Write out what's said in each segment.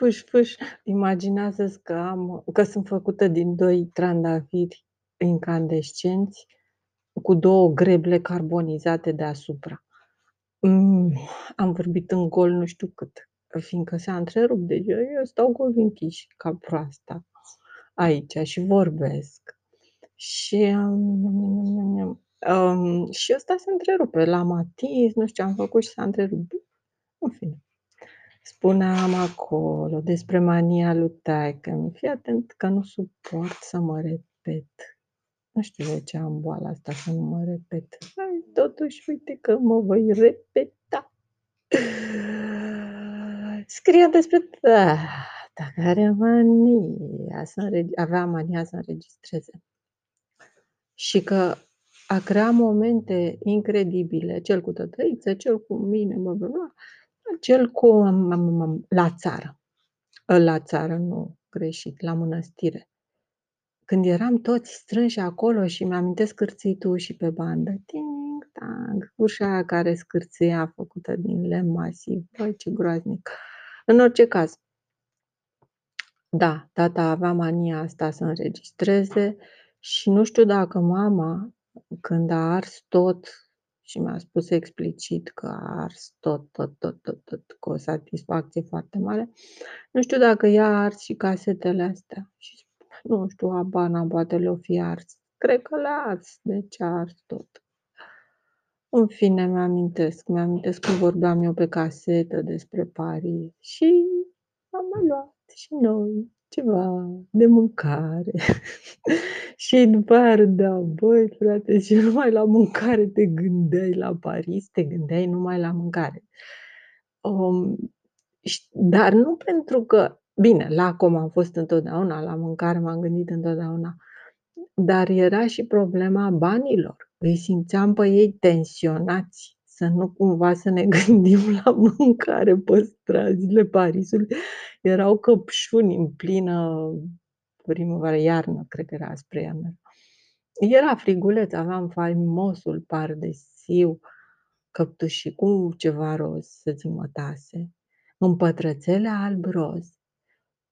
Fâș, fâș. Imaginează-ți că am că sunt făcută din 2 trandafiri incandescenți cu 2 greble carbonizate deasupra. Mmm, am vorbit în gol nu știu cât, fiindcă s-a întrerupt, deci eu eu stau cu ochii închiși ca proasta aici și vorbesc. Și, um, um, și ăsta se întrerupe, l-am atins, nu știu ce am făcut și s-a întrerupt. În fine. Spuneam acolo despre mania lui taică-mi. Fii atent că nu suport să mă repet. Nu știu de ce am boala asta să nu mă repet. Hai, totuși, uite că mă voi repeta. Scrie despre tata care mania să înregi avea mania să înregistreze. Și că a crea momente incredibile, cel cu tătăiță, cel cu mine, bla, bla, bla, cel cu la țară. La țară, nu, greșit, la mănăstire. Când eram toți strânși acolo și mi-amintesc cârțitul și pe bandă. Ting, tang, ușa aia care scârțâia făcută din lemn masiv. Băi, ce groaznic. În orice caz, da, tata avea mania asta să înregistreze și nu știu dacă mama, când a ars tot și mi-a spus explicit că a ars tot, tot, tot, tot, tot, cu o satisfacție foarte mare, nu știu dacă ea a ars și casetele astea. Și nu știu, habar n-am, poate le-o fi ars. Cred că le-a ars, deci a ars tot. În fine, mi-amintesc, mi-amintesc când vorbeam eu pe casetă despre Paris și am mai luat și noi ceva de mâncare. și după aia râdeam, băi frate, și numai la mâncare te gândeai la Paris, te gândeai numai la mâncare. Um, dar nu pentru că Bine, la com am fost întotdeauna, la mâncare m-am gândit întotdeauna, dar era și problema banilor. Îi simțeam pe ei tensionați, să nu cumva să ne gândim la mâncare pe străzile Parisului. Erau căpșuni în plină primăvară, iarnă, cred că era spre iarnă. Era friguleț, aveam faimosul pardesiu, căptușii cu ceva roz să-ți mătase, împătrățele alb-roz,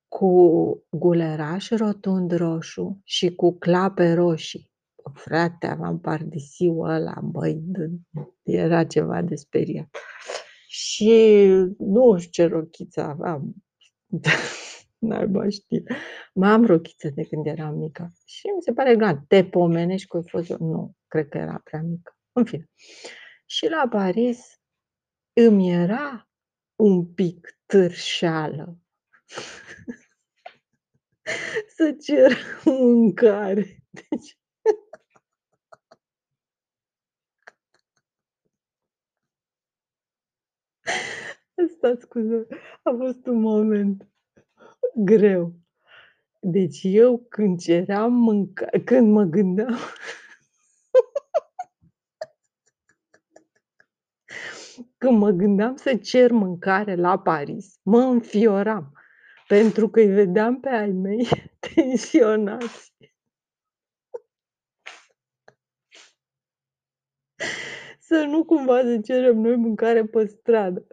cu guleraș rotund roșu și cu clape roșii. Frate, aveam pardisiul ăla, băi, era ceva de speriat. Și nu știu ce rochiță aveam. Naiba știe. Mai am rochiță de când eram mică. Și mi se pare grand. Te pomenești cu fost Nu, cred că era prea mică. În fine. Și la Paris îmi era un pic târșeală să cer mâncare. Deci... Asta, scuză, a fost un moment greu. Deci eu când ceream mâncare, când mă gândeam când mă gândeam să cer mâncare la Paris, mă înfioram. Pentru că îi vedeam pe ai mei tensionați. Să nu cumva să cerem noi mâncare pe stradă.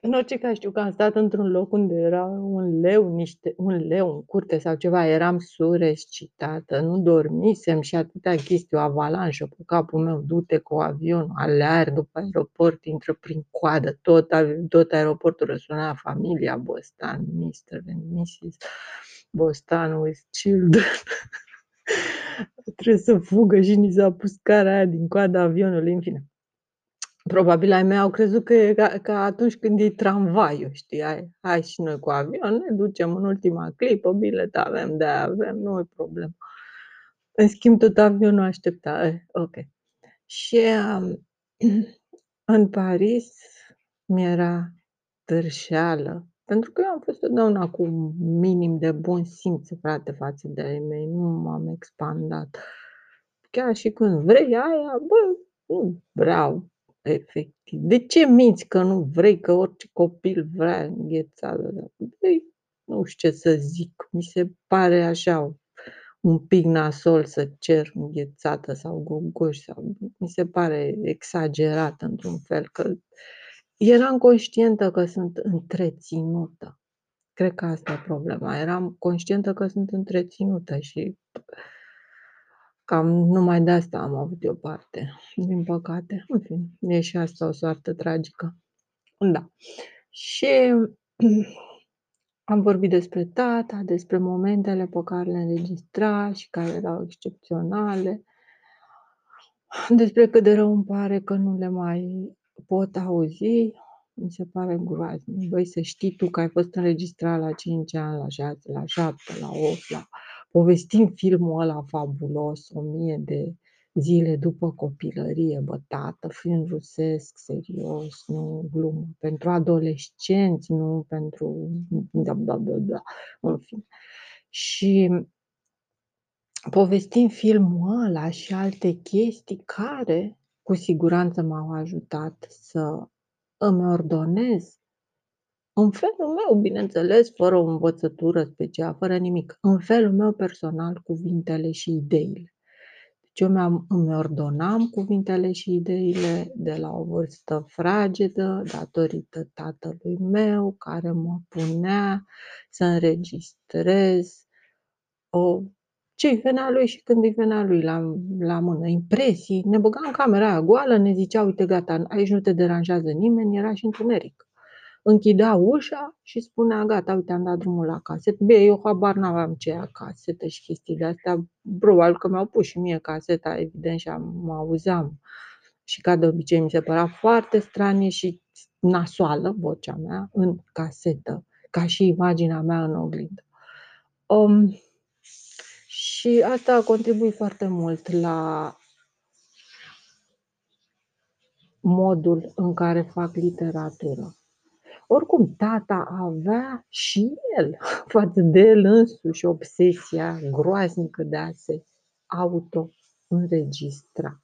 În orice caz știu că am stat într-un loc unde era un leu, niște un leu în curte sau ceva, eram surescitată, nu dormisem și atâtea chestii, o avalanșă pe capul meu, du-te cu avionul, alear după aeroport, intră prin coadă, tot, tot aeroportul răsuna familia Bostan, Mr. and Mrs. Bostan with children. Trebuie să fugă și ni s-a pus cara aia din coada avionului, în fine. Probabil ai mei au crezut că e ca ca atunci când e tramvaiul, știi, hai hai și noi cu avion, ne ducem în ultima clipă, bilet avem, de avem, nu e problemă. În schimb, tot avionul aștepta, eh, ok. Și, um, în Paris mi-era târșeală, pentru că eu am fost totdeauna cu un minim de bun simț, frate, față de ai mei, nu m-am expandat. Chiar și când vrei aia, bă, nu vreau. Efectiv. De ce minți că nu vrei, că orice copil vrea înghețată? Păi, nu știu ce să zic, mi se pare așa un pic nasol să cer înghețată sau gogoși sau mi se pare exagerat într-un fel, că eram conștientă că sunt întreținută. Cred că asta e problema. Eram conștientă că sunt întreținută și cam numai de asta am avut eu parte, din păcate. În fine, e și asta o soartă tragică. Da. Și am vorbit despre tata, despre momentele pe care le înregistra și care erau excepționale, despre cât de rău îmi pare că nu le mai pot auzi, mi se pare groaznic. Băi, să știi tu că ai fost înregistrat la 5 ani, la 6, la 7, la 8, la... Povestim filmul ăla fabulos, o mie de zile după copilărie, bă, tată, film rusesc, serios, nu glumă, pentru adolescenți, nu pentru... Da, da, da, da, în fine. Și povestim filmul ăla și alte chestii care cu siguranță m-au ajutat să îmi ordonez în felul meu, bineînțeles, fără o învățătură specială, fără nimic, în felul meu personal, cuvintele și ideile. Deci eu mi-am, îmi ordonam cuvintele și ideile de la o vârstă fragedă, datorită tatălui meu, care mă punea să înregistrez o ce-i venea lui și când îi venea lui la, la mână, impresii. Ne băga în camera aia goală, ne zicea, uite, gata, aici nu te deranjează nimeni, era și întuneric. Închidea ușa și spunea, gata, uite, am dat drumul la casetă. Bine, eu habar n-aveam ce e casetă și chestiile astea. Probabil că mi-au pus și mie caseta, evident, și am, mă auzeam. Și ca de obicei mi se părea foarte stranie și nasoală vocea mea în casetă, ca și imaginea mea în oglindă. Um, și asta a contribuit foarte mult la modul în care fac literatură. Oricum, tata avea și el, față de el însuși, obsesia groaznică de a se auto-înregistra.